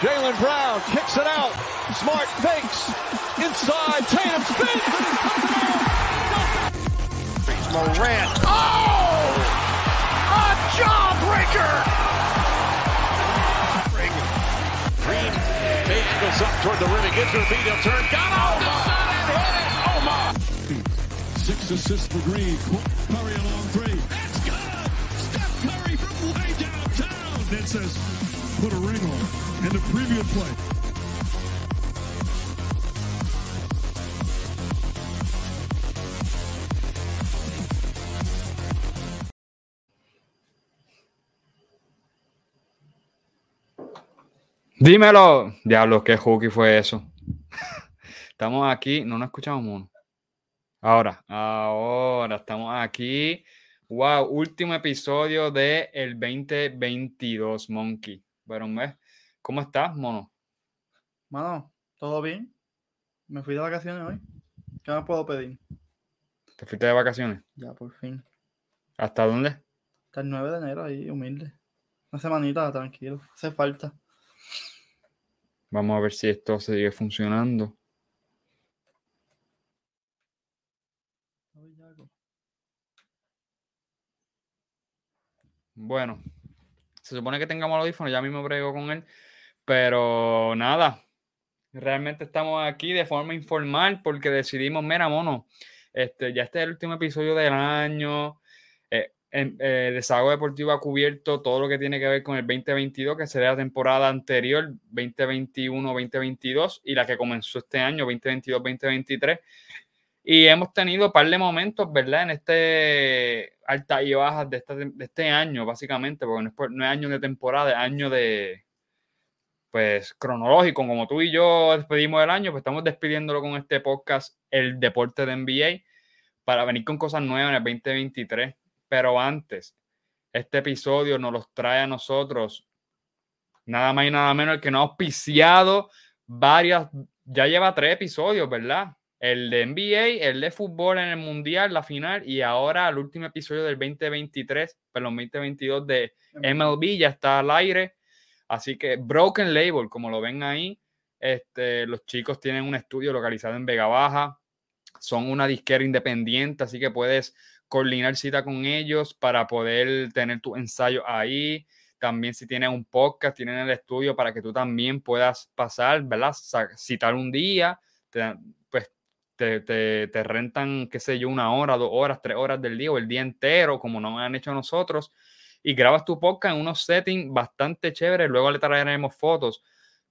Jalen Brown kicks it out. Smart fakes. Inside. Tatum spins and he's touchdown. Morant. Oh! A jawbreaker! Green May angles up toward the rim. He gives her a beat. He'll turn. Got off the shot and hit it. Oh my! Six assists for Green. Curry along three. That's good. Steph Curry from way downtown. That says Dímelo. Diablo, qué hooky fue eso. Estamos aquí, no nos escuchamos mono. Ahora, ahora estamos aquí. Wow, último episodio de el 2022, Monkey. Bueno, ¿ves? ¿cómo estás, mono? Mano, ¿todo bien? Me fui de vacaciones hoy. ¿Qué me puedo pedir? ¿Te fuiste de vacaciones? Ya, por fin. ¿Hasta dónde? Hasta el 9 de enero ahí, humilde. Una semanita, tranquilo. Hace falta. Vamos a ver si esto sigue funcionando. Bueno, se supone que tengamos el audífono, ya mismo brego con él, pero nada, realmente estamos aquí de forma informal porque decidimos, mira, mono, este, ya este es el último episodio del año, eh, eh, Desahogo Deportivo ha cubierto todo lo que tiene que ver con el 2022, que sería la temporada anterior, 2021-2022, y la que comenzó este año, 2022-2023. Y hemos tenido un par de momentos, ¿verdad? En este alta y bajas de, esta- de este año, básicamente, porque no es, no es año de temporada, es año de, pues, cronológico. Como tú y yo despedimos el año, pues estamos despidiéndolo con este podcast, El Deporte de NBA, para venir con cosas nuevas en el 2023. Pero antes, este episodio nos los trae a nosotros, nada más y nada menos, el que nos ha auspiciado varias, ya lleva tres episodios, ¿verdad? El de NBA, el de fútbol en el Mundial, la final, y ahora el último episodio del 2023, perdón, 2022 de MLB ya está al aire. Así que Broken Label, como lo ven ahí, este, los chicos tienen un estudio localizado en Vega Baja, son una disquera independiente, así que puedes coordinar cita con ellos para poder tener tu ensayo ahí. También si tienes un podcast, tienen el estudio para que tú también puedas pasar, ¿verdad? Citar un día, te te, te- rentan, qué sé yo, una hora, dos horas, tres horas del día o el día entero, como nos han hecho nosotros, y grabas tu podcast en unos settings bastante chéveres, luego le traeremos fotos.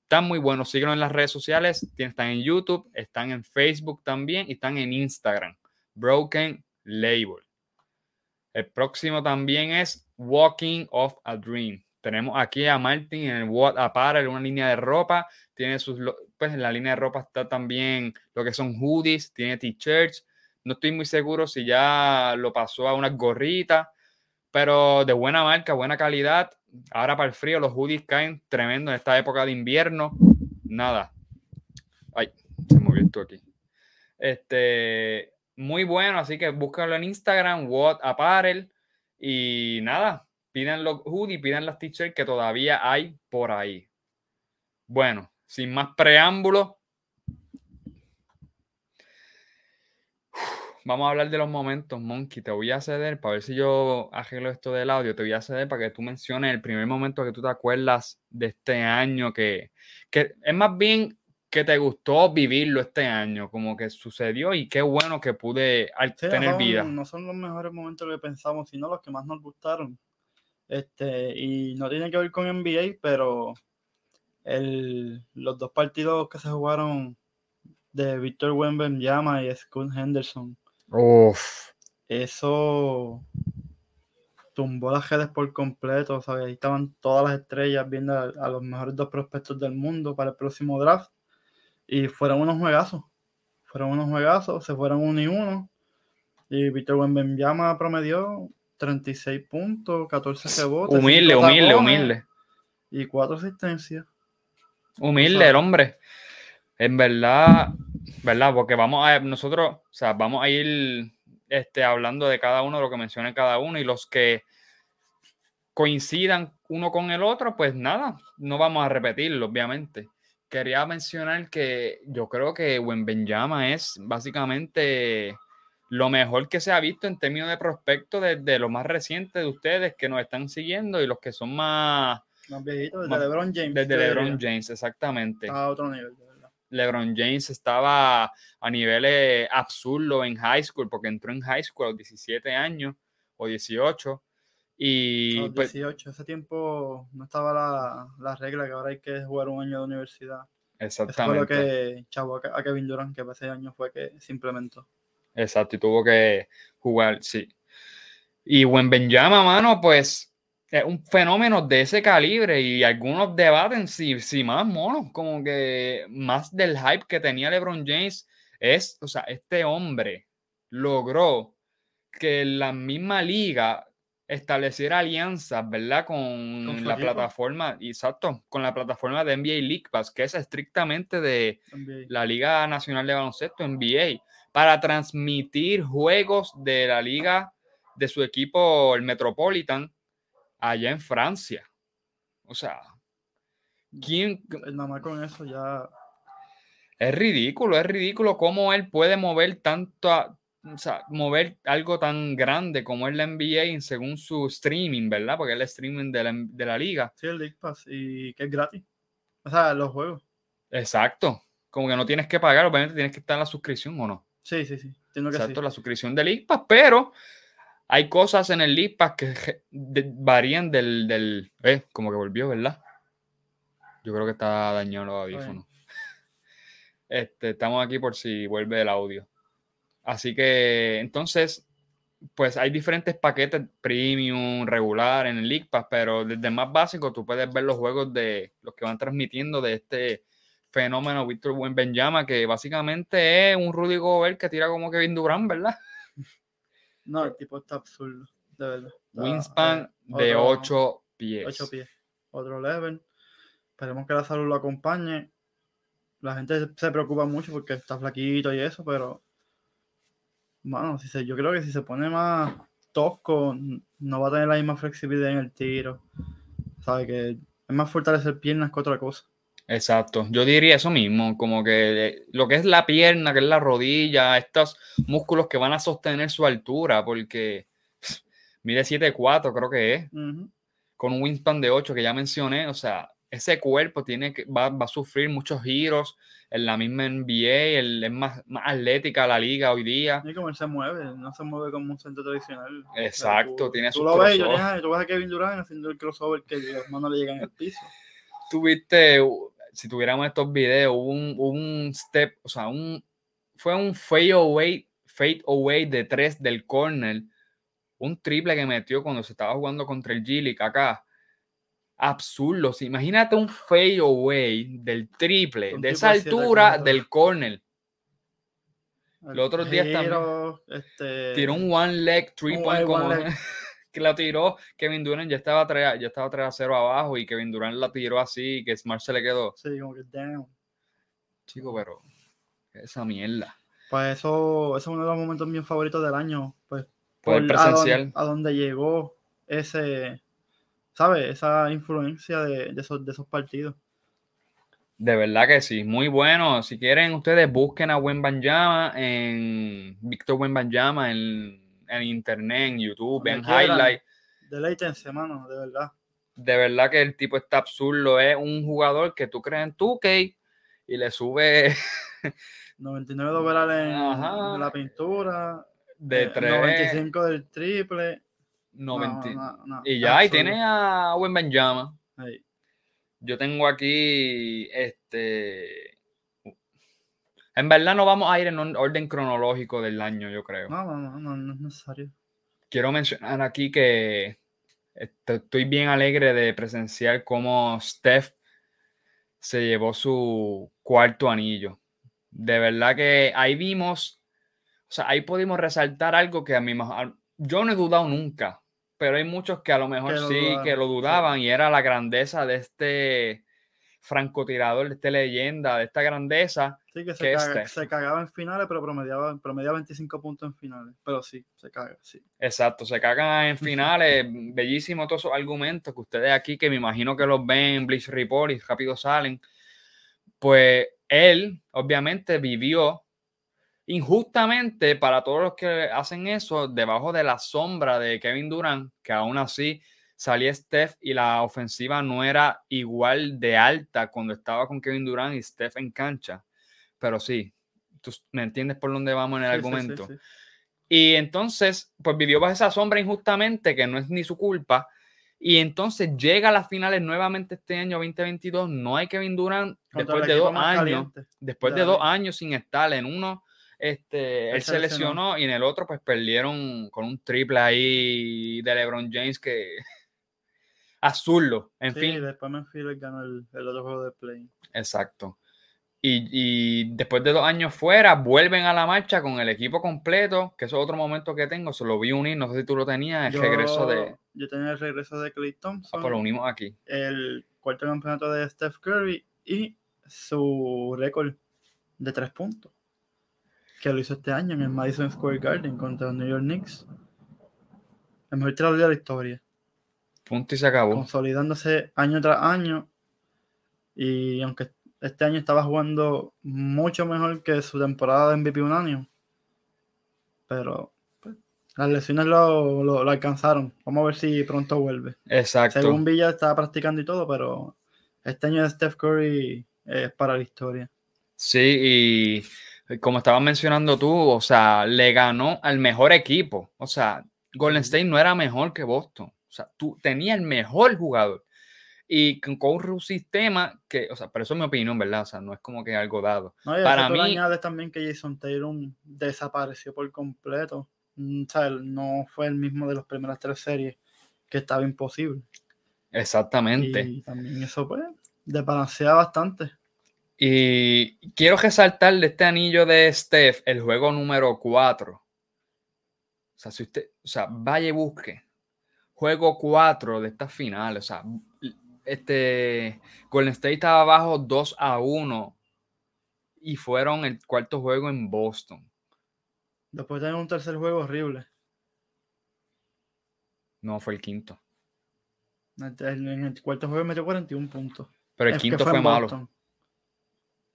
Están muy buenos, síguenos en las redes sociales, están en YouTube, están en Facebook también y están en Instagram. Broken Label. El próximo también es Walking of a Dream. Tenemos aquí a Martin en el What Apparel, una línea de ropa. Tiene sus, pues en la línea de ropa está también lo que son hoodies, tiene t-shirts. No estoy muy seguro si ya lo pasó a unas gorritas, pero de buena marca, buena calidad. Ahora para el frío los hoodies caen tremendo en esta época de invierno. Nada. Ay, se movió esto aquí. Este, muy bueno, así que búscalo en Instagram, What Apparel. Y nada, pidan los hoodies, pidan las t-shirts que todavía hay por ahí. Bueno, sin más preámbulos, vamos a hablar de los momentos, Monkey. Te voy a ceder para ver si yo arreglo esto del audio. Te voy a ceder para que tú menciones el primer momento que tú te acuerdas de este año, que, que es más bien que te gustó vivirlo este año, como que sucedió y qué bueno que pude Sí, tener vida. no son los mejores momentos que pensamos, sino los que más nos gustaron. Este, y no tiene que ver con NBA, pero el, los dos partidos que se jugaron de Víctor Wembanyama y Scott Henderson, Uf, eso tumbó las redes por completo, ¿sabes? Ahí estaban todas las estrellas viendo a, a los mejores dos prospectos del mundo para el próximo draft. Y fueron unos juegazos. Fueron unos juegazos, se fueron uno y uno. Y Víctor Wembanyama promedió 36 puntos, 14 rebotes. humilde, humilde, humilde. Y cuatro asistencias. Humilde el hombre. En verdad, ¿verdad? Porque vamos a, nosotros, o sea, vamos a ir este, hablando de cada uno, lo que menciona cada uno y los que coincidan uno con el otro, pues nada, no vamos a repetirlo, obviamente. Quería mencionar que yo creo que Benjama es básicamente lo mejor que se ha visto en términos de prospecto desde lo más reciente de ustedes que nos están siguiendo y los que son más... Más viejitos, desde LeBron James. Desde LeBron James, exactamente. A otro nivel, de verdad. LeBron James estaba a niveles absurdos en high school, porque entró en high school a los 17 años o 18. Y A los pues, 18, ese tiempo no estaba la, la regla que ahora hay que jugar un año de universidad. Eso fue lo exactamente. que chavo a Ke- a Kevin Durant, que ese año fue que se implementó. Exacto, y tuvo que jugar, sí. Y Benjama, mano, pues es un fenómeno de ese calibre y algunos debaten si, si más mono, como que más del hype que tenía LeBron James es, o sea, este hombre logró que la misma liga estableciera alianzas, ¿verdad? Con, la equipo. plataforma, exacto, con la plataforma de NBA League Pass, que es estrictamente de, NBA. la Liga Nacional de Baloncesto, NBA, para transmitir juegos de la liga de su equipo, el Metropolitan, allá en Francia. O sea, ¿quién? Nada más con eso ya. Es ridículo, es ridículo cómo él puede mover tanto, a- o sea, mover algo tan grande como es la NBA según su streaming, ¿verdad? Porque es el streaming de la, de la liga. Sí, el League Pass y que es gratis. O sea, los juegos. Exacto. Como que no tienes que pagar, obviamente tienes que estar en la suscripción o no. Sí, sí, sí. Entiendo que Exacto, sí. la suscripción del Pass, pero hay cosas en el Pass que varían del, del eh, como que volvió, ¿verdad? Yo creo que está dañado los audífonos. Este, estamos aquí por si vuelve el audio. Así que entonces, pues hay diferentes paquetes premium, regular en el League Pass, pero desde el más básico tú puedes ver los juegos de los que van transmitiendo de este fenómeno Víctor Benjama, que básicamente es un Rudy Gobert que tira como Kevin Durant, ¿verdad? No, el tipo está absurdo. De verdad. Wingspan eh, de otro- 8 pies. ocho pies. Otro level. Esperemos que la salud lo acompañe. La gente se preocupa mucho porque está flaquito y eso, pero. Bueno, si se, yo creo que si se pone más tosco, no va a tener la misma flexibilidad en el tiro. Sabe que es más fortalecer piernas que otra cosa. Exacto, yo diría eso mismo, como que lo que es la pierna, que es la rodilla, estos músculos que van a sostener su altura, porque mide 7'4 creo que es, con un wingspan de 8 que ya mencioné, o sea, ese cuerpo tiene que, va, va a sufrir muchos giros en la misma NBA, el- es más, más atlética la liga hoy día. Y como él se mueve, no se mueve como un centro tradicional. O sea, Exacto, tú- tiene Tú sus lo ves, yo, crossover. "Ah, tú ves a Kevin Durant haciendo el crossover que las manos le llegan al piso. tuviste, si tuviéramos estos videos, un, un step, o sea, un, fue un fade away, fade away de tres del corner, un triple que metió cuando se estaba jugando contra el Gilic acá. Absurdo. Imagínate un fade away del triple, Un de esa altura del corner. El Los otros días también este, Tiró un one leg three que la tiró Kevin Durant, ya estaba 3, ya estaba 3 a 0 abajo y Kevin Durant la tiró así que Smart se le quedó. Sí, como que damn. Chico, pero esa mierda. Pues eso, eso es uno de los momentos míos favoritos del año. Pues por a dónde- presenciar. A donde llegó ese, ¿sabes? Esa influencia de, de esos, de esos partidos. De verdad que sí, muy bueno. Si quieren, ustedes busquen a Wembanyama en Víctor Wembanyama en, en internet, en YouTube, en quieran. highlight. Deleítense, mano, de verdad. De verdad que el tipo está absurdo. Es un jugador que tú crees en tu k y le sube 99 de overall en, Ajá. la pintura. de eh, 3. 95 del triple. No, 90. no, no, y ya, y absurdo. tiene a Wembanyama. Ahí. Yo tengo aquí, este... En verdad no vamos a ir en un orden cronológico del año, yo creo. No, no, no, no, no es necesario. quiero mencionar aquí que est- estoy bien alegre de presenciar cómo Steph se llevó su cuarto anillo. De verdad que ahí vimos, o sea, ahí pudimos resaltar algo que a mí mejor- yo no he dudado nunca, pero hay muchos que a lo mejor Que sí dudaban, que lo sí. dudaban y era la grandeza de este francotirador, de esta leyenda, de esta grandeza Sí, que se, ¿Qué es caga- Steph? se cagaba en finales, pero promediaba, promediaba 25 puntos en finales. Pero sí, se caga, sí. Exacto, se cagan en finales, bellísimo todos esos argumentos que ustedes aquí, que me imagino que los ven en Bleach Report y rápido salen, pues él obviamente vivió injustamente para todos los que hacen eso debajo de la sombra de Kevin Durant, que aún así salía Steph y la ofensiva no era igual de alta cuando estaba con Kevin Durant y Steph en cancha. Pero sí, tú me entiendes por dónde vamos en el Sí, argumento. sí. Y entonces, pues vivió bajo esa sombra injustamente, que no es ni su culpa. Y entonces llega a las finales nuevamente este año 2022. No hay Kevin Durant Contra después de dos años. caliente. Después de dos años sin estar en uno, este, él, Él se lesionó. y en el otro, pues perdieron con un triple ahí de LeBron James que azullo. En Sí, fin, después Memphis ganó el, el otro juego de play. Exacto. Y, y después de dos años fuera, vuelven a la marcha con el equipo completo, que eso es otro momento que tengo, se lo vi unir, no sé si tú lo tenías, el regreso de... Yo tenía el regreso de Clay Ah, Thompson, pues lo unimos aquí. el cuarto campeonato de Steph Curry y su récord de tres puntos. Que lo hizo este año en el Madison Square Garden contra los New York Knicks. El mejor tirador de la historia. Punto y se acabó. consolidándose año tras año. Y aunque este año estaba jugando mucho mejor que su temporada de MVP unánimo, pero pues, las lesiones lo, lo- lo alcanzaron. Vamos a ver si pronto vuelve. Exacto. Según Villa estaba practicando y todo, pero este año de Steph Curry es para la historia. Sí, y como estabas mencionando tú, o sea, le ganó al mejor equipo. O sea, Golden. State no era mejor que Boston. O sea, tú tenías el mejor jugador. Y con, con un sistema que, o sea, pero eso es mi opinión, ¿verdad? O sea, no es como que algo dado. No, y Para mí- añades también que Jason Tatum desapareció por completo. Mm, o sea, él no fue el mismo de las primeras tres series, que estaba imposible. Exactamente. Y también eso, pues, desbalancea bastante. Y quiero resaltar de este anillo de Steph el juego número 4. O sea, si usted, o sea, vaya y busque. Juego 4 de estas finales. O sea, este Golden State estaba abajo 2 a 1 y fueron el cuarto juego en Boston. Después tener un tercer juego horrible. No fue el quinto. En el, cuarto juego metió 41 puntos. Pero el Es quinto fue malo.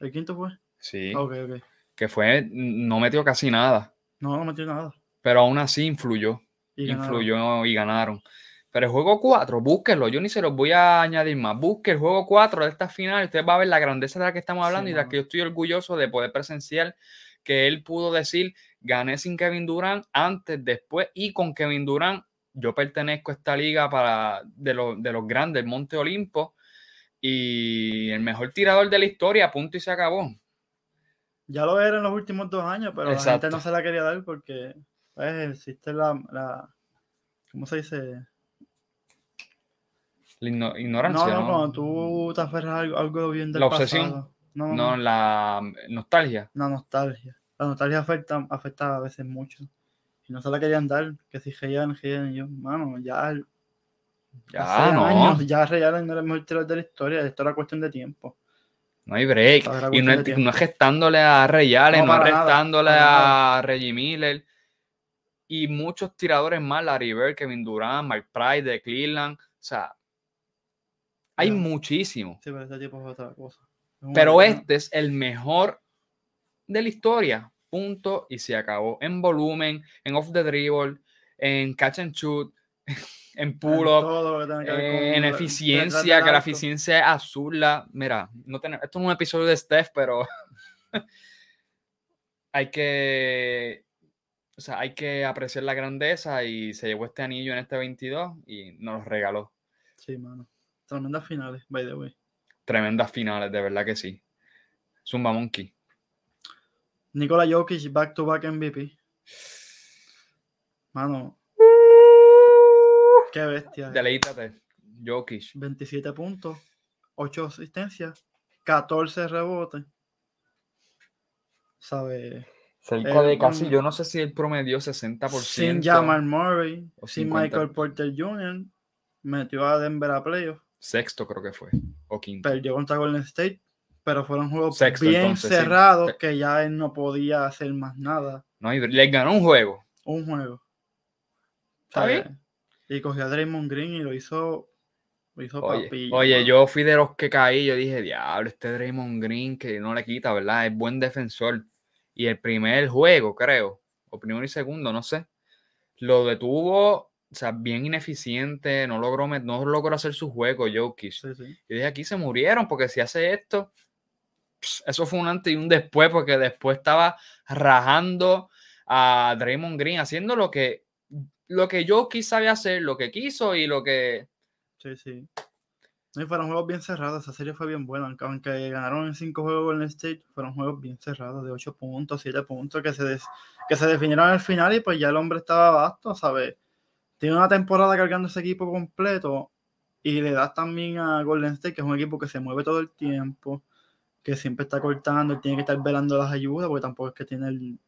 ¿El quinto fue? Sí. Ok, ok. Que fue, no metió casi nada. No, no metió nada. Pero aún así influyó. Y ganaron. influyó y ganaron. Pero el juego 4, búsquenlo, yo ni se los voy a añadir más. Busque el juego 4 de esta final, usted va a ver la grandeza de la que estamos hablando Sí, y de la que yo estoy orgulloso de poder presenciar que él pudo decir, gané sin Kevin Durant, antes, después y con Kevin Durant, yo pertenezco a esta liga para, de, los, de los grandes, Monte Olimpo, y el mejor tirador de la historia, punto y se acabó. Ya lo era en los últimos dos años, pero la Exacto. gente no se la quería dar porque pues, existe la, la. ¿Cómo se dice? La igno- No, ignorancia, no, ¿no? cuando tú te aferras a algo, algo bien del La obsesión. pasado. No, no, No, no. la nostalgia. La nostalgia. La nostalgia afecta, afecta a veces mucho. Y no se la querían dar, que si Real, Real, y yo, mano, ya Ya, no. años, ya Real no era el mejor tirador de la historia, esto era cuestión de tiempo. No hay break. Y no es, no es gestándole a Ray Allen, No, no, es nada, para a Reggie Miller. Y muchos tiradores más, Larry Bird, Kevin Durant, Mark Price de Cleveland. O sea, hay Ya. muchísimos. Sí, pero este tipo es otra cosa. Es Pero este es el mejor de la historia. Punto. Y se acabó. En volumen, en off the dribble, en catch and shoot, en pull eh, en eficiencia, que la eficiencia es azul. Mira, no tenemos, esto no es un episodio de Steph, pero hay que, o sea, hay que apreciar la grandeza y se llevó este anillo en este 22 y nos lo regaló. Sí, mano. Tremendas finales, by the way. Tremendas finales, de verdad que sí. Zumba Monkey. Nikola Jokic, back to back MVP. Mano, qué bestia. Deleítate, Jokic. 27 puntos, 8 asistencias, 14 rebotes. ¿Sabe? Cerca El- de casi, un- yo no sé si él promedió 60%. Sin Jamal Murray, o sin 50. Michael Porter Jr., metió a Denver a playoff, Sexto creo que fue, o quinto. perdió contra Golden State, pero fueron juegos Sexto, bien entonces, cerrados Sí. que ya él no podía hacer más nada. No, y les ganó un juego. Un juego. Está. Y cogió a Draymond Green y lo hizo, lo hizo Oye, papilla, oye, yo fui de los que caí. Yo dije, diablo, este Draymond Green que no le quita, ¿verdad? Es buen defensor. Y el primer juego, creo, o primero y segundo, no sé, lo detuvo, o sea, bien ineficiente. No logró, no logró hacer su juego, Jokic. Sí, sí. Yo dije, aquí se murieron, porque si hace esto, eso fue un antes y un después, porque después estaba rajando a Draymond Green, haciendo lo que, lo que Jokic sabía hacer, lo que quiso y lo que... Sí, sí. Y fueron juegos bien cerrados. Esa serie fue bien buena. Aunque, ganaron en 5 juegos Golden State, fueron juegos bien cerrados, de 8 puntos, 7 puntos, que se, des- que se definieron al final y pues ya el hombre estaba vasto, ¿sabes? Tiene una temporada cargando ese equipo completo y le das también a Golden State, que es un equipo que se mueve todo el tiempo, que siempre está cortando, tiene que estar velando las ayudas, porque tampoco es que tiene el,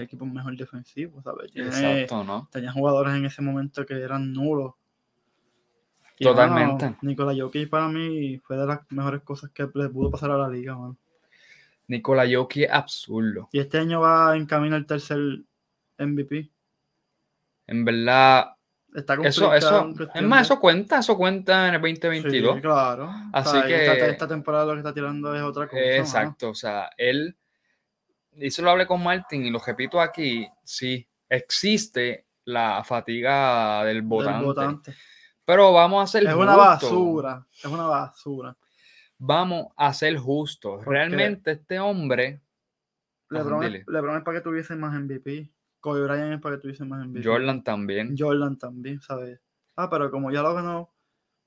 equipo mejor defensivo, ¿sabes? Tiene, Exacto, ¿no? tenía jugadores en ese momento que eran nulos. Y, Totalmente. Nikola Jokic para mí fue de las mejores cosas que le pudo pasar a la liga, mano. Nikola Jokic es absurdo. Y este año va en camino al tercer MVP. En verdad, Está eso, complicado eso, es más, eso cuenta, eso cuenta en el 2022. Sí, claro. Así que- Esta, esta temporada lo que está tirando es otra cosa. Exacto, o sea, él, y eso lo hablé con Martin y lo repito aquí, sí, existe la fatiga del Del votante, pero vamos a ser Es una basura. Es una basura. Vamos a ser justos. Realmente este hombre, LeBron, LeBron es para que tuviese más MVP. Kobe Bryant es para que tuviese más MVP. Jordan también. Jordan también, ¿sabes? Ah, pero como ya lo ganó,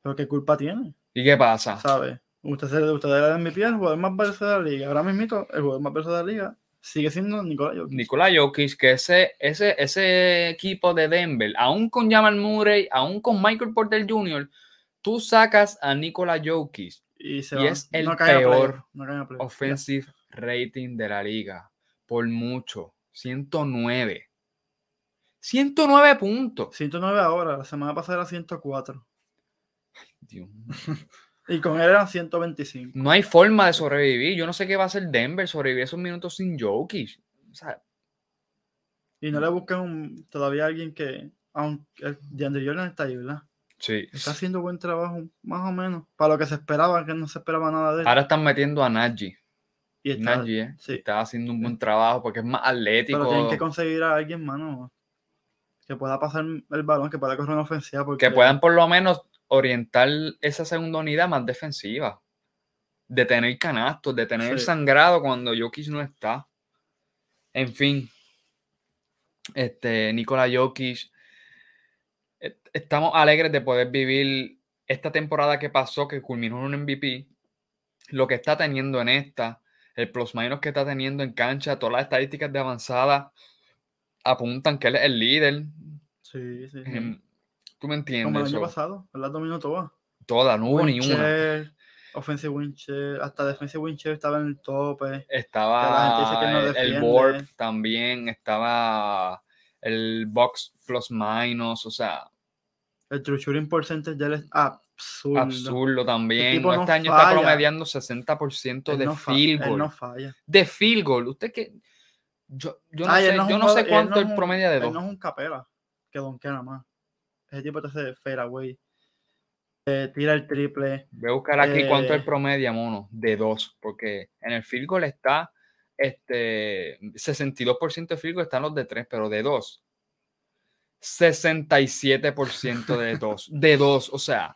¿pero qué culpa tiene? ¿Y qué pasa? ¿Sabes? Usted, usted era el MVP, el jugador más valioso de la liga. Ahora mismo, el jugador más valioso de la liga sigue siendo Nikola Jokic. Nikola Jokic, que ese, ese, ese equipo de Denver, aún con Jamal Murray, aún con Michael Porter Jr., tú sacas a Nikola Jokic, y se y es el no peor no offensive rating de la liga, por mucho, 109. 109 puntos. 109 ahora, la semana pasada era 104. Dios mío. Y con él eran 125. No hay forma de sobrevivir. Yo no sé qué va a hacer Denver, sobrevivir esos minutos sin Jokic. O sea, Y no le buscan un- todavía alguien que, aunque DeAndre Jordan está ahí, ¿verdad? sí. Está haciendo buen trabajo, más o menos, para lo que se esperaba, que no se esperaba nada de él. Ahora están metiendo a Najee. y está, Najee, ¿eh? sí. está haciendo un buen trabajo porque es más atlético. pero tienen que conseguir a alguien, mano, que pueda pasar el balón, que pueda correr una ofensiva. Porque que puedan por lo menos orientar esa segunda unidad más defensiva. De tener canastos, de tener Sí. sangrado cuando Jokic no está. En fin. Este, Nikola Jokic. eh, Estamos alegres de poder vivir esta temporada que pasó, que culminó en un MVP. Lo que está teniendo en esta, el plus minus que está teniendo en cancha, todas las estadísticas de avanzada apuntan que él es el líder. Sí, sí. sí. Em, ¿Tú me Como entiendes? el año So, pasado, ¿verdad? Dominó todas. Toda, no hubo ni una. Offensive Winchell, hasta Defensive Winchell estaba en el tope. la gente Estaba dice que no el- board también, estaba el box plus minus, o sea, El true shooting percentage él es absurdo. absurdo también. no este año está promediando 60% Él de no field él goal. no falla. De field goal. Usted que. Yo, yo no él sé, yo no él cuánto es el promedio de él dos. no es un capela que donkea nada más. Ese tipo te hace fadeaway. Eh, tira el triple. Voy a buscar aquí cuánto eh, el promedio, mono, de dos, porque en el field goal está este 62% de field goal están los de tres, pero de dos 67% de dos, de dos, o sea,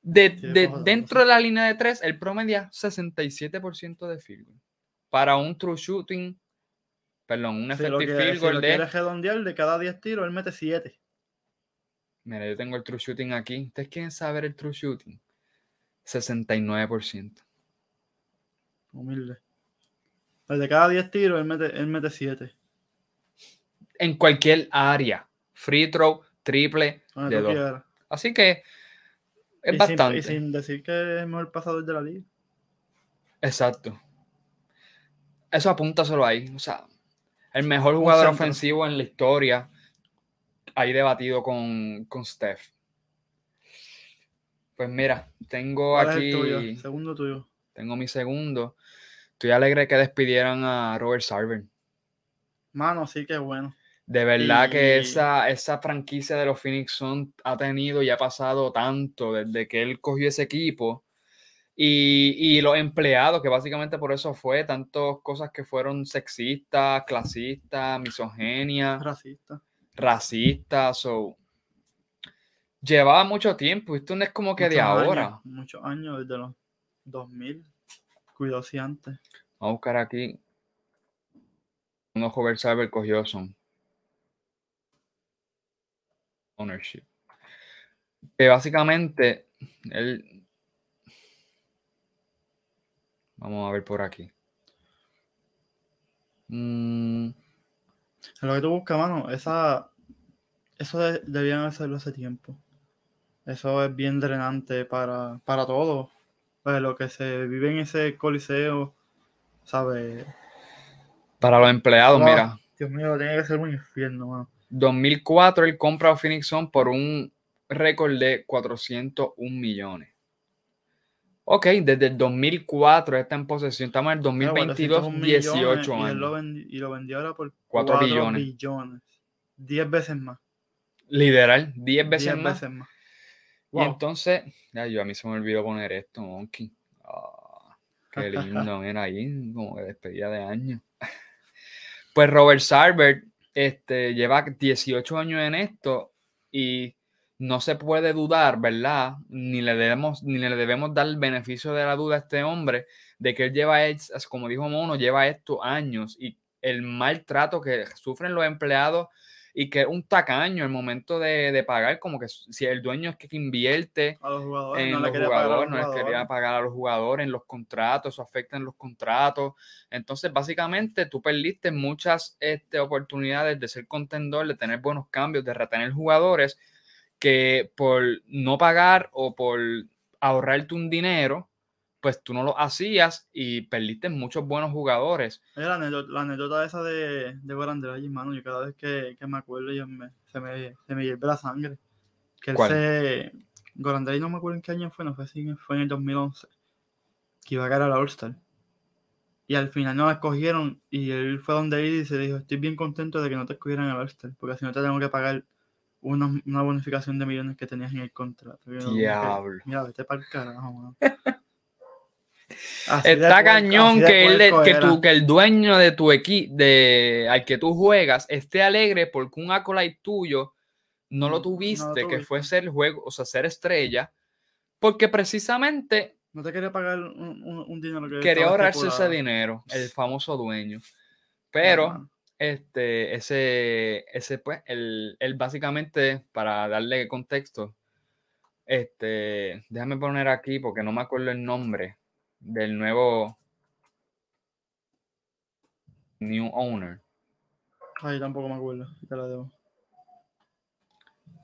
de, de- dentro de la línea de tres, el promedio 67% de field goal. Para un true shooting, perdón, un Si lo, effective que, field si goal lo de redondear, de cada 10 tiros, él mete 7. Mira, yo tengo el true shooting aquí. ¿Ustedes quieren saber el true shooting? 69%. Humilde. De cada 10 tiros, él mete, él mete 7. En cualquier área. Free throw, triple, de dos. quieras. Así que es Y sin, bastante. y sin decir que es el mejor pasador de la liga. Exacto. Eso apúntaselo ahí. O sea, el mejor jugador ofensivo en la historia. Ahí debatido con, con Steph. Pues mira, tengo ¿Cuál es aquí. tuyo? Segundo tuyo. tengo mi segundo. Estoy alegre que despidieran a Robert Sarver. Mano, sí que bueno. De verdad que esa, esa franquicia de los Phoenix Suns ha tenido y ha pasado tanto desde que él cogió ese equipo. Y, y los empleados, que básicamente por eso fue, tantas cosas que fueron sexistas, clasistas, misogenia, Racista. racistas. So, llevaba mucho tiempo. Esto no es como que de años, ahora. muchos años, desde los 2000. Cuidado si antes. Vamos a buscar aquí. Uno Robert Sarver cogió son. Ownership. Que básicamente él. Vamos a ver por aquí. Mm, lo que tú buscas, mano. Esa, eso de- debían hacerlo hace tiempo. Eso es bien drenante para, para todos. Pues lo que se vive en ese coliseo, ¿sabes? para los empleados, mira. Dios mío, tiene que ser un infierno, mano. 2004 él compra a Phoenix Suns por un récord de 401 millones. Ok, desde el 2004 está en posesión. Estamos en el 2022, 401 18 millones, Y, él lo años. vendi- y lo vendió ahora por Cuatro 4 billones. billones. 10 veces más. Literal, 10 veces 10 más. veces más. Y Wow. entonces, ya, yo a mí se me olvidó poner esto, Monkey. Ah, qué lindo, mira ahí, como que despedida de año. Pues Robert Sarver este, lleva 18 años en esto y no se puede dudar, ¿verdad? Ni le debemos, ni le debemos dar el beneficio de la duda a este hombre de que él lleva, como dijo Mono, lleva estos años y el maltrato que sufren los empleados y que es un tacaño el momento de, de pagar, como que si el dueño es que invierte A los jugadores. en no le los quería pagar a los jugadores, no les quería pagar a los jugadores, en los contratos, eso afecta en los contratos. Entonces, básicamente, tú perdiste muchas este, oportunidades de ser contendor, de tener buenos cambios, de retener jugadores que por no pagar o por ahorrarte un dinero, pues tú no lo hacías y perdiste muchos buenos jugadores. La, anécdota, la anécdota esa de, de Goran Dragic, mano, yo cada vez que, que me acuerdo yo me, se, me, se me hierve la sangre. Que él ¿Cuál? se... No me acuerdo en qué año fue, no fue si fue en el 2011, que iba a ganar a la All-Star. Y al final no la escogieron y él fue donde él y se dijo, estoy bien contento de que no te escogieran al All-Star, porque si no te tengo que pagar una, una bonificación de millones que tenías en el contrato. Que, Diablo. Mira, vete para el carajo, Está cañón que, él, puerco que, que el dueño de tu equipo, de, al que tú juegas, esté alegre porque un acolyte tuyo no lo No, no lo tuviste, que tuviste. fue ser juego, o sea, ser estrella, porque precisamente No te quería pagar un, un- un dinero que quería ahorrarse ese dinero, el famoso dueño. Pero, Ajá. Este, ese, ese, pues, él, él básicamente, para darle contexto, este, déjame poner aquí porque no me acuerdo el nombre del nuevo new owner. Ay, tampoco me acuerdo. Te la debo.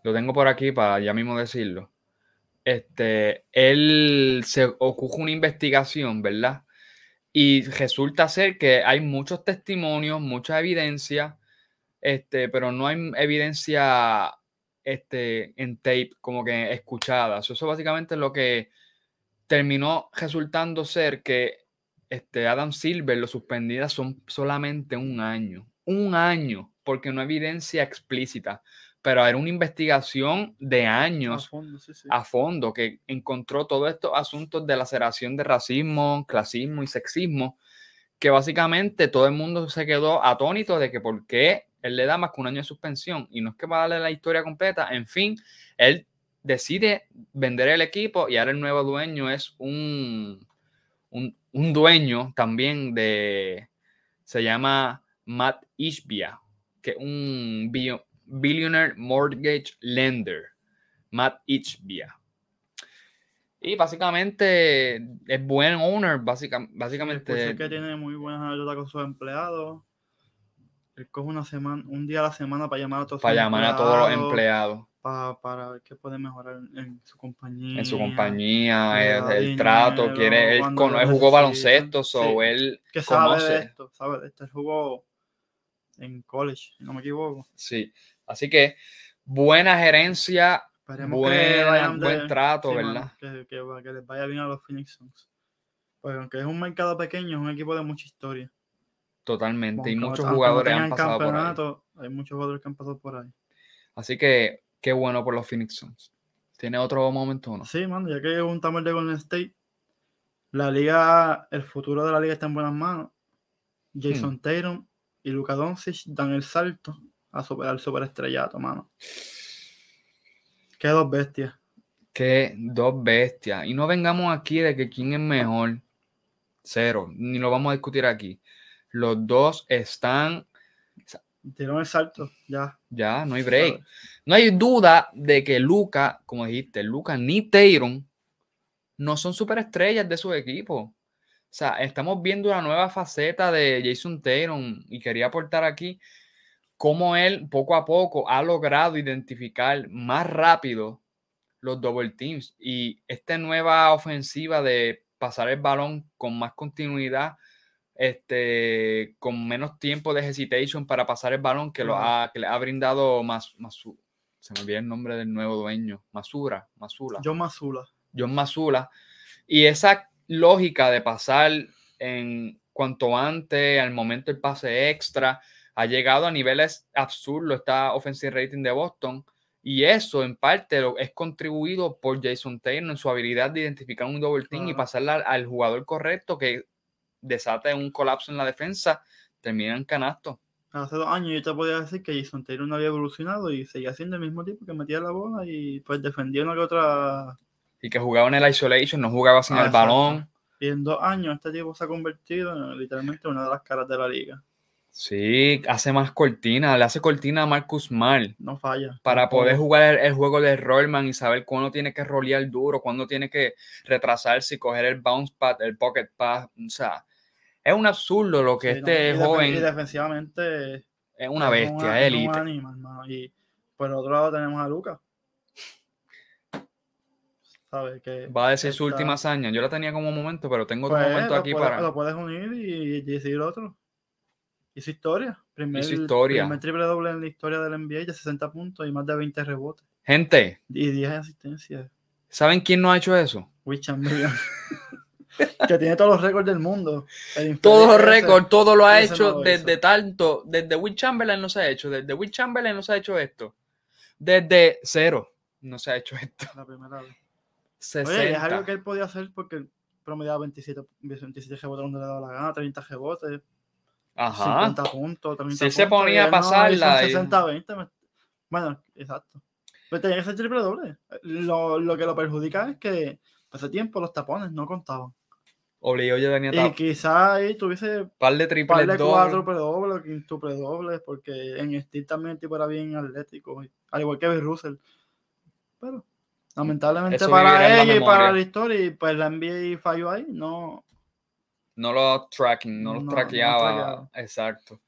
Lo tengo por aquí para ya mismo decirlo. Este, él se ocurre una investigación, ¿verdad? Y resulta ser que hay muchos testimonios, mucha evidencia, este, pero no hay evidencia este, en tape, como que escuchada. So, Eso básicamente lo que terminó resultando ser que este, Adam Silver lo suspendida son solamente un año. Un año, porque no hay evidencia explícita. Pero era una investigación de A años fondo, sí, sí. a fondo que encontró todos estos asuntos de laceración de racismo, clasismo y sexismo, que básicamente todo el mundo se quedó atónito de que por qué él le da más que un año de suspensión. Y no es que va a darle la historia completa, en fin, él decide vender el equipo y ahora el nuevo dueño es un, un, un dueño también de, se llama Matt Ishbia, que es un bio- billionaire mortgage lender. Matt Ishbia. Y básicamente es buen owner, básica- Escuché básicamente. que tiene muy buenas anécdotas con sus empleados. Él coge una semana, un día a la semana para llamar a todos Para sus llamar a todos los empleados pa- para ver qué puede mejorar en su compañía. en su compañía, el, trato, quiere, él, lo él jugó baloncesto, Sí, él Que sabe de esto, sabe de esto. Él jugó en college, si no me equivoco. Sí. Así que buena gerencia, Esperemos Buena- que vayan buen trato, ¿verdad? que, que, va- que les vaya bien a los Phoenix Suns. Pues aunque es un mercado pequeño, es un equipo de mucha historia. Totalmente. Y muchos jugadores han pasado por ahí. Hay muchos jugadores que han pasado por ahí. Así que qué bueno por los Phoenix Suns. ¿Tiene otro momento o no? Sí, mano, ya que juntamos el de Golden State, la liga, el futuro de la liga está en buenas manos. Jason Hmm. Tatum y Luka Doncic dan el salto a superar el superestrellato, mano. Qué dos bestias. Que dos bestias. Y no vengamos aquí de que quién es mejor. Cero. Ni lo vamos a discutir aquí. Los dos están. Dieron el salto, ya. Ya, no hay break. No hay duda de que Luca, como dijiste, Luca ni Tatum no son superestrellas de su equipo. O sea, estamos viendo una nueva faceta de Jason Tatum y quería aportar aquí cómo él poco a poco ha logrado identificar más rápido los double teams y esta nueva ofensiva de pasar el balón con más continuidad, este, con menos tiempo de hesitation para pasar el balón que, lo ha, que le ha brindado más, se me olvidó el nombre del nuevo dueño, Masura, Masula. John Mazula. John Masula. Y esa lógica de pasar en cuanto antes, al momento del pase extra, ha llegado a niveles absurdos esta offensive rating de Boston. Y eso en parte lo, es contribuido por Jason Taylor en su habilidad de identificar un double team y pasarla al, al jugador correcto que desate un colapso en la defensa, termina en canasto. Hace dos años yo te podía decir que Jason Taylor no había evolucionado y seguía siendo el mismo tipo que metía la bola y pues defendía una que otra. Y que jugaba en el isolation, no jugaba sin Ah, el balón. Y en dos años este tipo se ha convertido en literalmente una de las caras de la liga. Sí, hace más cortina, le hace cortina a Marcus Mal. No falla. para poder jugar el, el juego de rollman y saber cuándo tiene que rolear duro, cuándo tiene que retrasarse y coger el bounce pad, el pocket pass. O sea, es un absurdo lo que Sí, no, este y joven Y defensivamente es una es bestia, un- es un élite. animal, mano. Y por el otro lado tenemos a Lucas. ¿Sabes? Que Va a decir su última hazaña. Yo la tenía como momento, pero tengo otro pues, momento aquí puedes- para. Lo puedes unir y decir otro. Hizo historia. Primer, historia. Primer triple doble en la historia del NBA de 60 puntos y más de 20 rebotes. Gente, Y 10 asistencias. ¿saben quién no ha hecho eso? Will Chamberlain. que tiene todos los récords del mundo. Todos los récords, todo lo ha hecho no desde hizo. tanto. Desde Will Chamberlain no se ha hecho. Desde Will Chamberlain no se ha hecho esto. Desde cero no se ha hecho esto. La primera vez. 60. Oye, es algo que él podía hacer porque promediaba 27, 27 rebotes donde le daba la gana, 30 rebotes, Ajá. 50 puntos, 30 Si él se puntos, ponía y a no pasarla y- 60, 20. me- Bueno, exacto. Pero tenía que ser triple doble. Lo, lo que lo perjudica es que hace tiempo los tapones no contaban. Obligado ya tenía Y tap- quizá ahí tuviese par de par triples de dobles. cuatro dobles, quintuple dobles, porque en Steel también el tipo era bien atlético, y- al igual que Bill Russell. Pero lamentablemente Eso para la ella y para la historia, y pues la NBA falló ahí, no. No lo tracking, no No, lo no traqueaba. traqueaba. Exacto.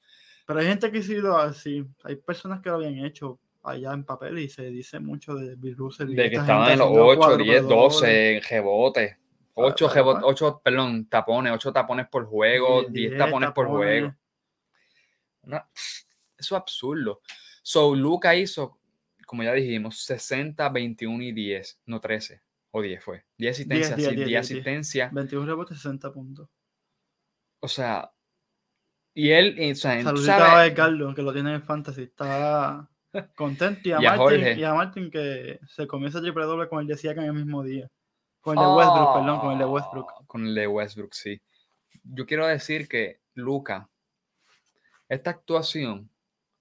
Pero hay gente que sí lo así. Hay personas que lo habían hecho allá en papel y se dice mucho de Bill Russell. De que esta estaban en los haciendo 8, cuádruple 10, doble. 12 rebotes. 8, Para- para- 8, perdón, tapones, 8 tapones por juego, 10 10 tapones por juego. Una- eso es absurdo. So, Luca hizo, como ya dijimos, 60, 21 y 10, no 13 o 10 fue. 10 asistencias, 10, sí, 10, 10 10. asistencias. 21 rebotes, 60 puntos. O sea, y él, y, o sea, tú Saludito a sabes, Edgardo, que lo tiene en Fantasy. Está contento. Y a, Y a Martin, Jorge. y a Martin, que se comió ese triple doble con el de Siakam el mismo día. Con el de Westbrook, perdón, con el de Westbrook. Ah, Con el de Westbrook, sí. Yo quiero decir que Luca, esta actuación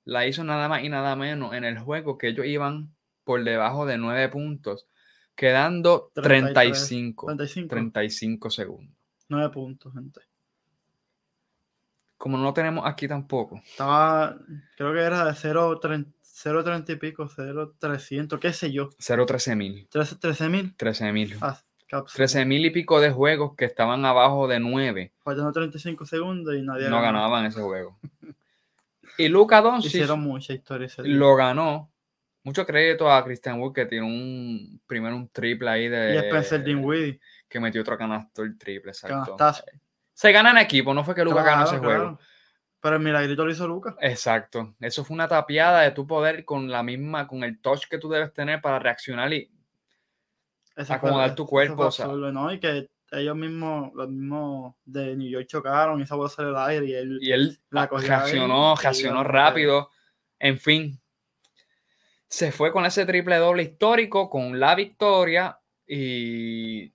la hizo nada más y nada menos en el juego que ellos iban por debajo de 9 puntos, quedando 33, 35, 35. 35 segundos. 9 puntos, gente. Como no tenemos aquí tampoco. Estaba, creo que era de 0.30 y pico, 0.300, qué sé yo. 0-13 mil. 13 mil. 13 mil. Ah, caps. 13 mil y pico de juegos que estaban abajo de 9 Faltando 35 segundos y nadie no ganó. ganaban ese juego. Y Luca Doncic Hicieron mucha historia ese día. lo ganó. Mucho crédito a Christian Wood que tiene un primero un triple ahí de Y Spencer Dinwiddie. que metió otro canasto el triple, exacto. Canastazo. Se gana en equipo, no fue que Luca ganó Claro, ese juego. Pero el milagrito lo hizo Lucas. Exacto. Eso fue una tapiada de tu poder con la misma, con el touch que tú debes tener para reaccionar y Ese Acomodar fue- tu cuerpo, fue o sea. absurdo, ¿no? Y que ellos mismos, los mismos de New York chocaron y esa bola salió al aire y él Y él La cogió ahí reaccionó, y reaccionó rápido. En fin, se fue con ese triple doble histórico, con la victoria y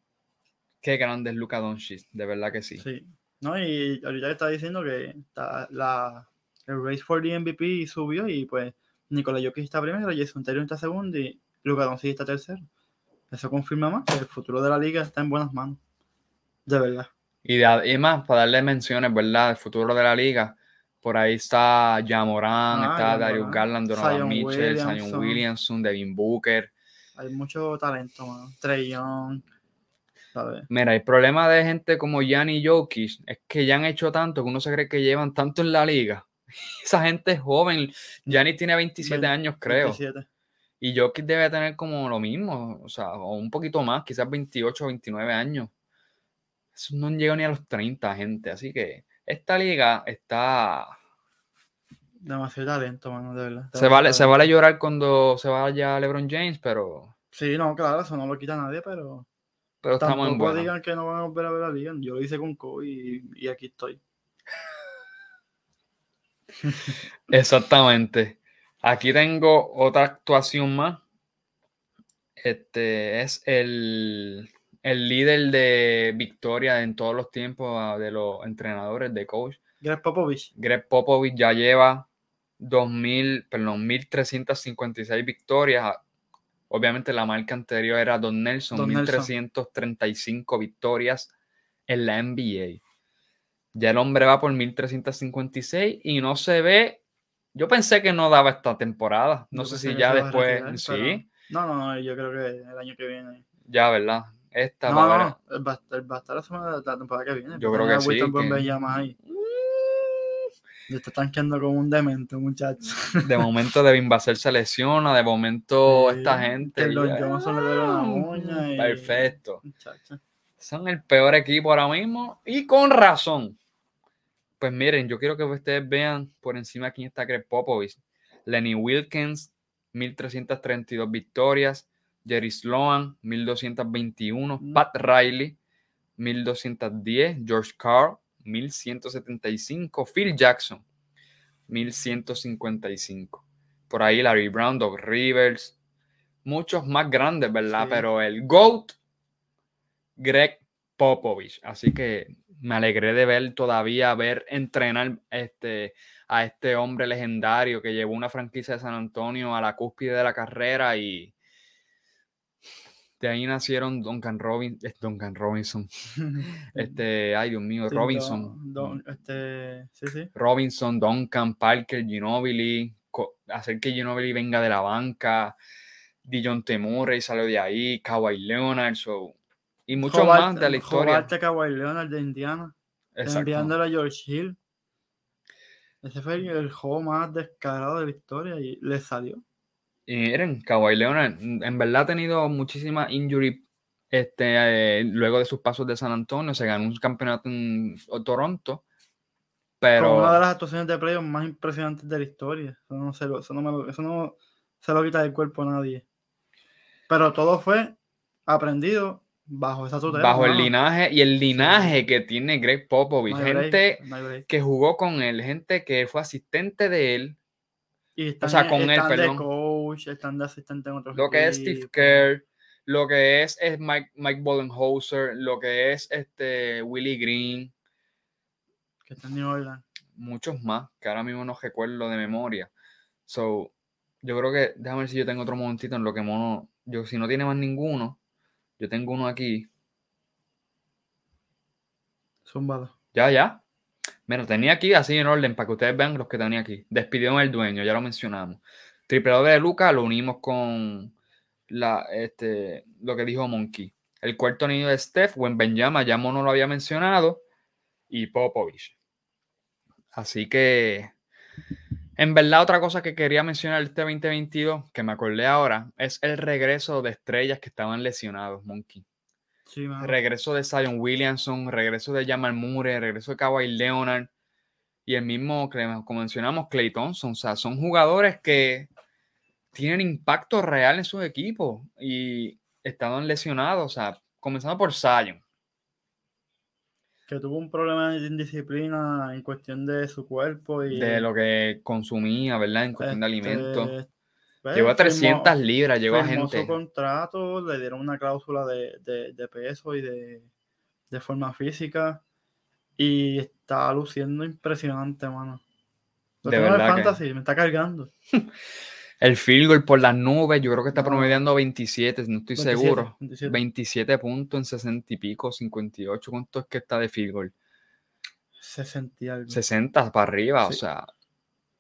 qué grande es Luka Doncic, de verdad que sí. Sí. No, y ahorita está diciendo que está la, el race for the MVP subió y pues Nikola Jokic está primero, Jason Taylor está segundo y Luka Doncic está tercero. Eso confirma más que el futuro de la liga está en buenas manos. De verdad. Y, de- y más, para darle menciones, ¿verdad? El futuro de la liga. Por ahí está Jamoran, Ah, está Darius Garland, Donovan Mitchell, Zion Williamson. Williamson, Devin Booker. Hay mucho talento, mano. Trey Young, ¿sabes? Mira, el problema de gente como Gianni Jokic es que ya han hecho tanto que uno se cree que llevan tanto en la liga. Esa gente es joven. Gianni tiene 27 Vein- años, creo. 27. Y Jokic debe tener como lo mismo, o sea, o un poquito más, quizás 28 o 29 años. Eso no llega ni a los 30, gente. Así que esta liga está. Demasiado talento, mano, de verdad. Se vale, se vale llorar cuando se vaya LeBron James, pero, Sí, no, claro, eso no lo quita nadie, pero pero estamos en buena. digan que no van a volver a ver la liga. Yo lo hice con Kobe y, y aquí estoy. Exactamente. Aquí tengo otra actuación más. Este es el, el líder de victoria en todos los tiempos ah, de los entrenadores de coach. Greg Popovich. Greg Popovich ya lleva 2000, perdón, 1356 victorias. Obviamente la marca anterior era Don Nelson, Don Nelson. 1335 victorias en la NBA. Ya el hombre va por 1356 y no se ve. Yo pensé que no daba esta temporada. No Yo sé si ya después. retirar, sí, No, no, no, yo creo que el año que viene. ya, ¿verdad? Esta No, va a no, ver- va, a estar- va a estar la semana de la temporada que viene. Yo creo que sí, que- ahí. Y está tanqueando como un demente, muchacho. De momento Devin Vassell se lesiona, de momento Sí, esta gente. que los ya- Johnson le duele una uña y- Perfecto. Muchacho. Son el peor equipo ahora mismo y con razón. Pues miren, yo quiero que ustedes vean por encima quién está Greg Popovich. Lenny Wilkins, 1332 victorias. Jerry Sloan, 1221. Mm. Pat Riley, 1210. George Carl, 1175. Phil Jackson, 1155. Por ahí Larry Brown, Doc Rivers. Muchos más grandes, ¿verdad? Sí. Pero el GOAT, Greg Popovich. Así que me alegré de ver todavía, ver entrenar este, a este hombre legendario que llevó una franquicia de San Antonio a la cúspide de la carrera y de ahí nacieron Duncan, Robin, eh, Duncan Robinson. Este, ay Dios mío, Sí, Robinson. Don- don- este, sí, sí. Robinson, Duncan, Parker, Ginobili, hacer que Ginobili venga de la banca, Dijon Temure y salió de ahí, Kawhi Leonard, so- y Hobart- más de la historia. Kawhi Leonard de Indiana. Exacto. Enviándole a George Hill. Ese fue el, el juego más descarado de la historia y le salió. Miren, Kawhi Leonard en verdad ha tenido muchísimas injury este, eh, luego de sus pasos de San Antonio, se ganó un campeonato en Toronto, pero una de las actuaciones de playoff más impresionantes de la historia. Eso no, se lo, eso no, me eso no se lo quita del cuerpo a nadie. Pero todo fue aprendido bajo esa tutela. bajo el linaje y el linaje que tiene Greg Popovich, break, gente hay break. que jugó con él, gente que fue asistente de él, Y están, sea, con él, perdón. Coach, están de asistente en otros lo que es Steve. Kerr, lo que es, es Mike, Mike Budenholzer, lo que es este Willie Green, Que está en New Orleans. muchos más que ahora mismo no recuerdo de memoria. So, yo creo que, déjame ver si yo tengo otro momentito en lo que mono, yo si no tiene más ninguno, yo tengo uno aquí. Zumbado. Ya, ya. Mira, tenía aquí así en orden para que ustedes vean los que tenía aquí. Despidieron el dueño, ya lo mencionamos. Triple doble de Luca lo unimos con la, este, lo que dijo Monkey. El cuarto anillo de Steph, Benjama, ya Mono lo había mencionado. Y Popovich. Así que, en verdad, otra cosa que quería mencionar este 2022, que me acordé ahora, es el regreso de estrellas que estaban lesionados, Monkey. Sí. Regreso de Zion Williamson, regreso de Jamal Murray, regreso de Kawhi Leonard y el mismo, que como mencionamos, Clay Thompson. O sea, son jugadores que tienen impacto real en sus equipos y estaban lesionados. O sea, comenzando por Zion. que tuvo un problema de indisciplina en cuestión de su cuerpo y de lo que consumía, ¿verdad? En cuestión de alimentos. este, pues, Llegó a firmó- 300 libras, llegó a gente. su contrato, le dieron una cláusula de, de- de peso y de, de forma física y está luciendo impresionante, mano. Lo De tengo en el verdad que- fantasy, me está cargando. El field goal por las nubes, yo creo que está promediando 27, no estoy 27, seguro. 27. 27 puntos en 60 y pico, 58. ¿Cuánto es que está de field goal? 60 y algo. 60 para arriba, o sea,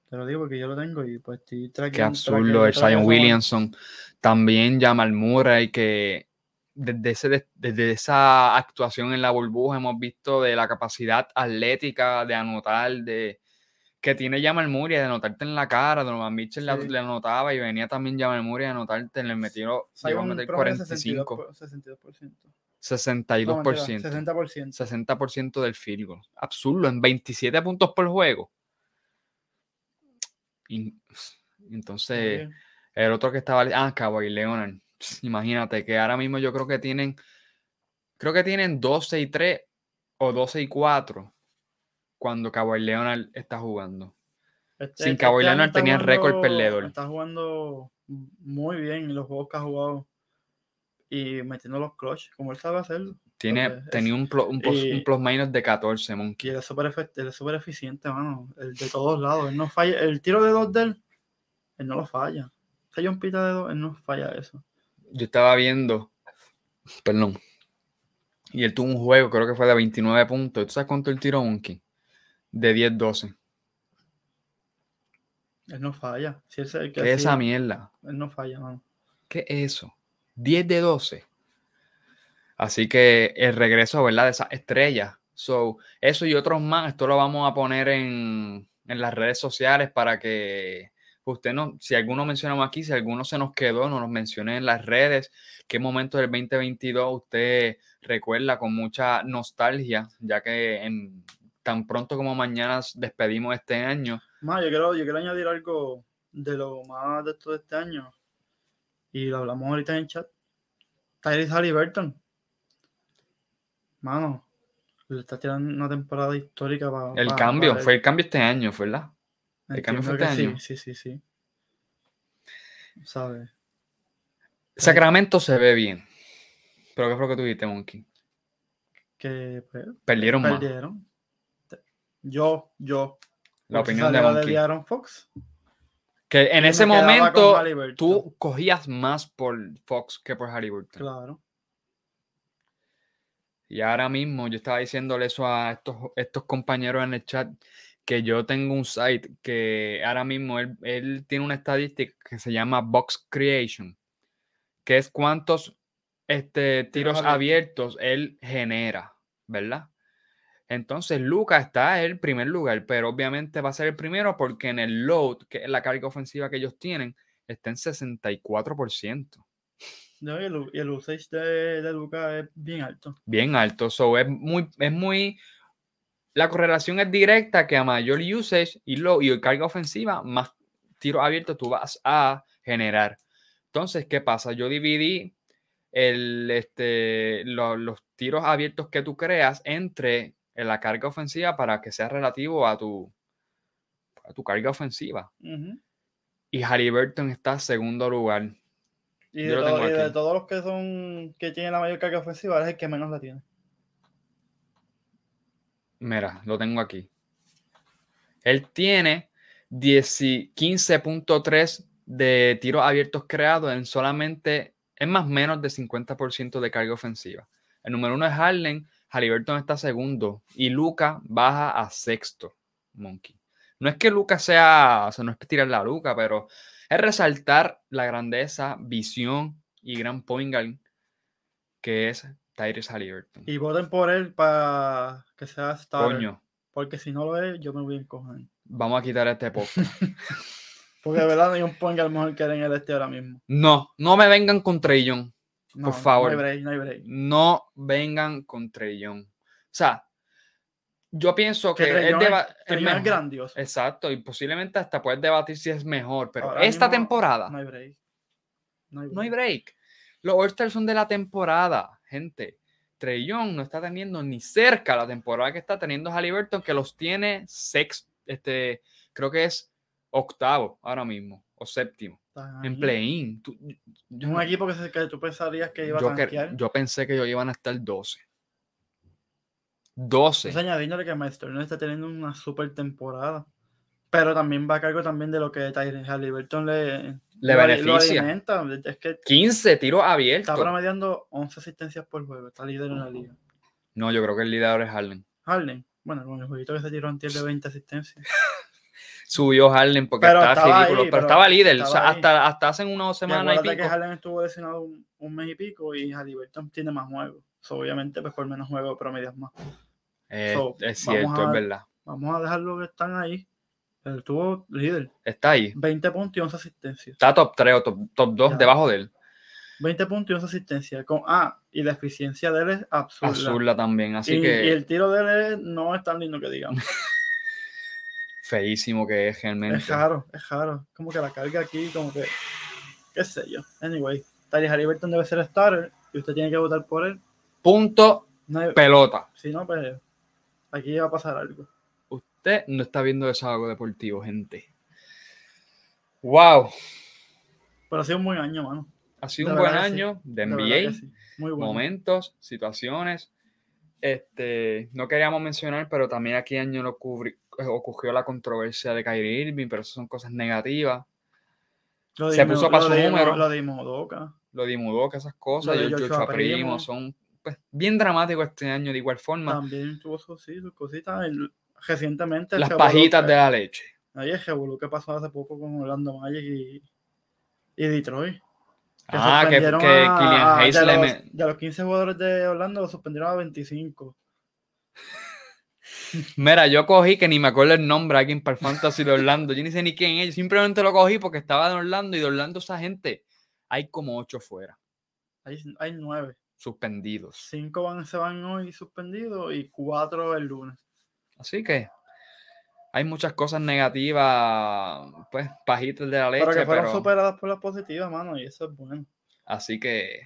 Te lo digo porque yo lo tengo y pues estoy qué absurdo. El Zion Williamson también llama al Murray, que desde, ese, desde esa actuación en la burbuja hemos visto de la capacidad atlética de anotar, de que tiene Jamal Murray, de anotarte en la cara, Donovan Mitchell Sí. le anotaba y venía también Jamal Murray a anotarte, le metió, llegó a meter promedio 45, 62%. 62%. 62%. No, mentira, 60%. 60% del field goal. Absurdo, en 27 puntos por juego. Y- entonces, Bien. el otro que estaba. Ah, Kawhi Leonard. Imagínate que ahora mismo yo creo que tienen. Creo que tienen 12 y 3 o 12 y 4 cuando Kawhi Leonard está jugando. Este- Sin este Kawhi año Leonard tenía récord perdedor. Está jugando muy bien en los juegos que ha jugado y metiendo los clutch, como él sabe hacerlo. Tiene, Pues, es- tenía un, plus, un, plus, un y- plus minus de 14, Y Monkey. efe- él es súper eficiente, mano. El de todos lados. Él no falla. El tiro de dos de él, él no lo falla. Si un pita de dos, él no falla eso. Yo estaba viendo. Perdón. Y él tuvo un juego, creo que fue de 29 puntos. ¿Tú sabes cuánto él tiró, Monkey? De 10-12. Él no falla. Si él, se- el que ¿Qué es esa mierda? él no falla, mano. ¿Qué es eso? 10 de 12. Así que el regreso, ¿verdad? De esas estrellas. So, eso y otros más, esto lo vamos a poner en, en las redes sociales para que usted no, si alguno mencionamos aquí, si alguno se nos quedó, nos los mencione en las redes. ¿Qué momento del 2022 usted recuerda con mucha nostalgia, ya que en, tan pronto como mañana despedimos este año? Más, yo quiero, yo quiero añadir algo de lo más de esto de este año. Y lo hablamos ahorita en el chat. Tyrese Halliburton. Mano, le está tirando una temporada histórica para. El cambio, fue el cambio este año, ¿verdad? el cambio fue este año. Sí, sí, sí, sí. ¿Sabes? Sacramento se ve bien. Pero ¿qué fue lo que tú dijiste, Monkey? Que pues, Perdieron más. Yo, yo. La opinión de Monkey. Aaron Fox. Que en ese momento tú cogías más por Fox que por Halliburton. Claro. Y ahora mismo yo estaba diciéndole eso a estos, estos compañeros en el chat, que yo tengo un site que ahora mismo él, él tiene una estadística que se llama Box Creation, que es cuántos este, tiros abiertos él genera, ¿verdad? Entonces Luca está en el primer lugar, pero obviamente va a ser el primero porque en el load, que es la carga ofensiva que ellos tienen, está en 64%. No, y, el, y el usage de, de Luca es bien alto. bien alto. So es muy, es muy. La correlación es directa que a mayor usage y, lo, y carga ofensiva, más tiros abiertos tú vas a generar. Entonces, ¿qué pasa? Yo dividí el, este, lo- los tiros abiertos que tú creas entre la carga ofensiva para que sea relativo a tu, a tu carga ofensiva. Ujú. Y Halliburton está segundo lugar. Y, de, lo todo- tengo y de aquí. todos los que son que tienen la mayor carga ofensiva, es el que menos la tiene. Mira, lo tengo aquí. Él tiene 10 y 15.3 de tiros abiertos creados en solamente, es más menos de 50% de carga ofensiva. El número uno es Harden, Halliburton está segundo y Luca baja a sexto, Monkey. No es que Luca sea, o sea, no es tirar la Luca, pero es resaltar la grandeza, visión y gran point guard que es Tyrese Halliburton. Y voten por él para que sea starter. Coño, Porque si no lo es, yo me voy a encojar. vamos a quitar este podcast. Porque de verdad no hay un point guard mejor que en el este ahora mismo. No, no me vengan con Trellón. No, favor. No hay break, no hay break. No vengan con Trellón. O sea, yo pienso que, Que él Trae Young deba- es, grandioso. Exacto, y posiblemente hasta puedes debatir si es mejor, pero Ahora esta temporada No hay break. No hay break. no hay break. Los All-Stars son de la temporada, gente. Trey Young no está teniendo ni cerca la temporada que está teniendo Halliburton, que los tiene sexto, este, creo que es octavo ahora mismo, o séptimo, en play-in. Un equipo que, se- que tú pensarías que iba yo a que- tanquear. yo pensé que ellos iban a estar 12. 12. Pues añadiéndole que Miles Turner está teniendo una super temporada. Pero también va a cargo también de lo que Tyrese Halliburton le, Le lo- lo beneficia. Es que 15 tiros está abiertos. promediando 11 asistencias por juego. Está líder en la liga. No, yo creo que el líder es Harden. Harden, bueno, con el jueguito que se tiró antes de 20 asistencias. Subió Harden porque Pero está estaba ridículo, ahí, pero, pero estaba líder. o sea, estaba hasta, hasta hace unas Y semanas y pico. que Harden estuvo lesionado un, un mes y pico y Halliburton tiene más juegos. So, obviamente, pues por menos juegos promedias más. Eh, So, es cierto, a- es verdad. Vamos a dejarlo que están ahí. Él tuvo líder. Está ahí. 20 puntos y 11 asistencias. Está top 3 o top, top 2 Ya. debajo de él. 20 puntos y 11 asistencias. Con, ah, y la eficiencia de él es absurda. Azurla también. Así y, que y el tiro de él no es tan lindo que digamos. feísimo que es realmente. es raro, es raro. Como que la carga aquí, como que. qué sé yo. Anyway, Tyrese Halliburton debe ser starter y usted tiene que votar por él. Punto No hay- pelota. si no, pues aquí va a pasar algo. Usted no está viendo Desahogo Deportivo, gente. Wow. Pero ha sido un buen año, mano. Ha sido De un buen sí. año de NBA. sí. Muy bueno. momentos, situaciones. Este, no queríamos mencionar, pero también aquí año no cubri- eh, ocurrió la controversia de Kyrie Irving, pero eso son cosas negativas. Lo se puso Imo- pa' lo su número. Lo de. Lo de Mudoka, esas cosas, yo, Primo, Primo. son pues, bien dramáticos este año de igual forma. También tuvo sus, sí, sus cositas. El- recientemente. el Las pajitas de la leche. Ahí el revolú que pasó hace poco con Orlando Magic y, y Detroit. Que Ah, que, que suspendieron Killian a- Hayes de le los, de los 15 jugadores de Orlando lo suspendieron a 25. Mira, yo cogí que ni me acuerdo el nombre aquí en para el Fantasy de Orlando. Yo ni sé ni quién es. Simplemente lo cogí porque estaba de Orlando y de Orlando esa gente. Hay como ocho fuera, Hay, hay nueve. suspendidos. Cinco van, se van hoy suspendidos y cuatro el lunes. Así que hay muchas cosas negativas, pues, pajitas de la leche, pero que fueron pero- superadas por las positivas, mano, y eso es bueno. así que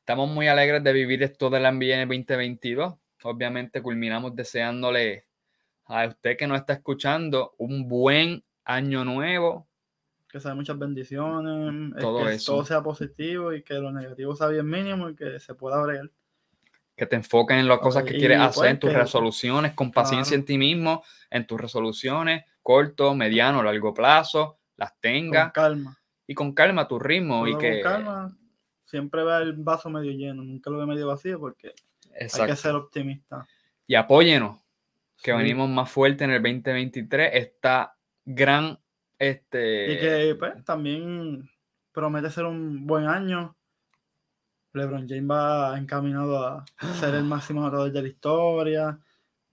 estamos muy alegres de vivir esto de la NBA en el 2022. Obviamente culminamos deseándole a usted que nos está escuchando un buen año nuevo. Que sea muchas bendiciones, es Todo que eso. todo sea positivo y que lo negativo sea bien mínimo y que se pueda bregar. que te enfoques en las cosas que quieres pues, hacer, en tus que- resoluciones, con paciencia Claro. en ti mismo, en tus resoluciones, corto, mediano, largo plazo, las Con tengas calma. y con calma tu ritmo y que con calma. Siempre ve el vaso medio lleno, nunca lo ve medio vacío porque hay que ser optimista. y apóyenos, que Sí. venimos más fuerte en el 2023, esta gran este Y que pues, también promete ser un buen año. LeBron James va encaminado a ser el máximo anotador de la historia.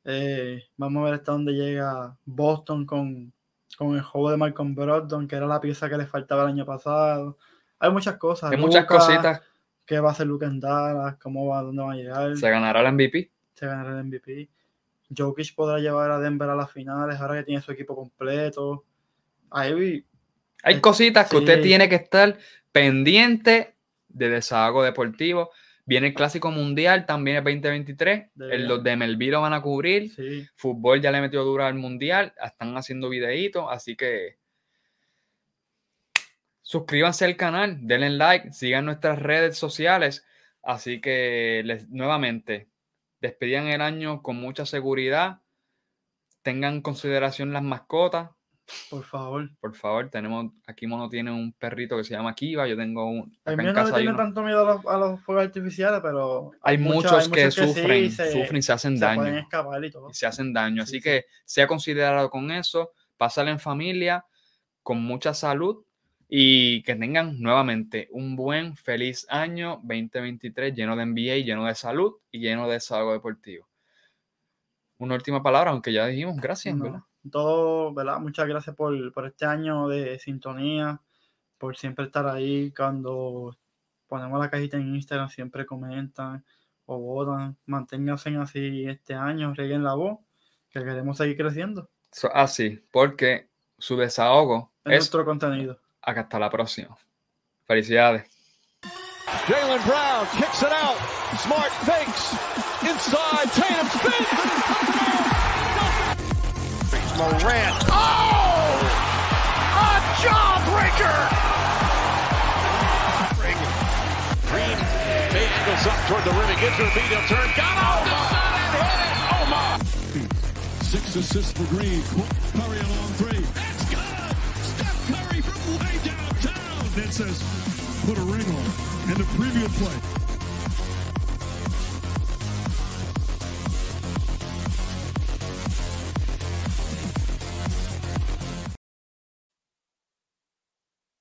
Eh, vamos a ver hasta dónde llega Boston con, con el juego de Malcolm Brogdon, que era la pieza que le faltaba el año pasado. Hay muchas cosas. hay muchas cositas, ¿Qué va a hacer Luka en Dallas? ¿Cómo va? ¿Dónde va a llegar? se ganará el MVP. se ganará el MVP. Jokic podrá llevar a Denver a las finales ahora que tiene su equipo completo. Ahí Hay Eh, cositas que usted tiene que estar pendiente de desahogo deportivo. Viene el Clásico Mundial también el 2023. De el- los de MLB lo van a cubrir. sí, Fútbol ya le metió duro al mundial, están haciendo videitos, así que suscríbanse al canal, denle like, sigan nuestras redes sociales. Así que les, nuevamente, despidan el año con mucha seguridad, tengan en consideración las mascotas. por favor. Por favor, tenemos aquí Mono tiene un perrito que se llama Kiva, yo tengo un El acá mío en no casa hay tiene tanto miedo a los, a los fuegos artificiales, pero Hay muchos- muchos hay que sí sufren, se- sufren y se hacen se daño. pueden escapar y todo. y se hacen daño. Sí, Así sí. que sea considerado con eso, pásale en familia, con mucha salud y que tengan nuevamente un buen, feliz año 2023 lleno de NBA, lleno de salud y lleno de desahogo deportivo. Una última palabra, aunque ya dijimos, gracias, No, ¿verdad? Todo, ¿verdad? Muchas gracias por, por este año de sintonía, por siempre estar ahí cuando ponemos la cajita en Instagram, siempre comentan o votan. Manténganse así este año, reguen la voz, que queremos seguir creciendo así, porque su desahogo es nuestro contenido. Hasta la próxima. Felicidades. Jalen Brown kicks it out. Smart fakes. Inside. Tatum spins. Morant. Oh! A jawbreaker! Green angles up toward the rim. He gives her a beat. Turn. Got the it. Oh my! Six assists for Green. Curry a long three. That says put a ring on. And the preview play.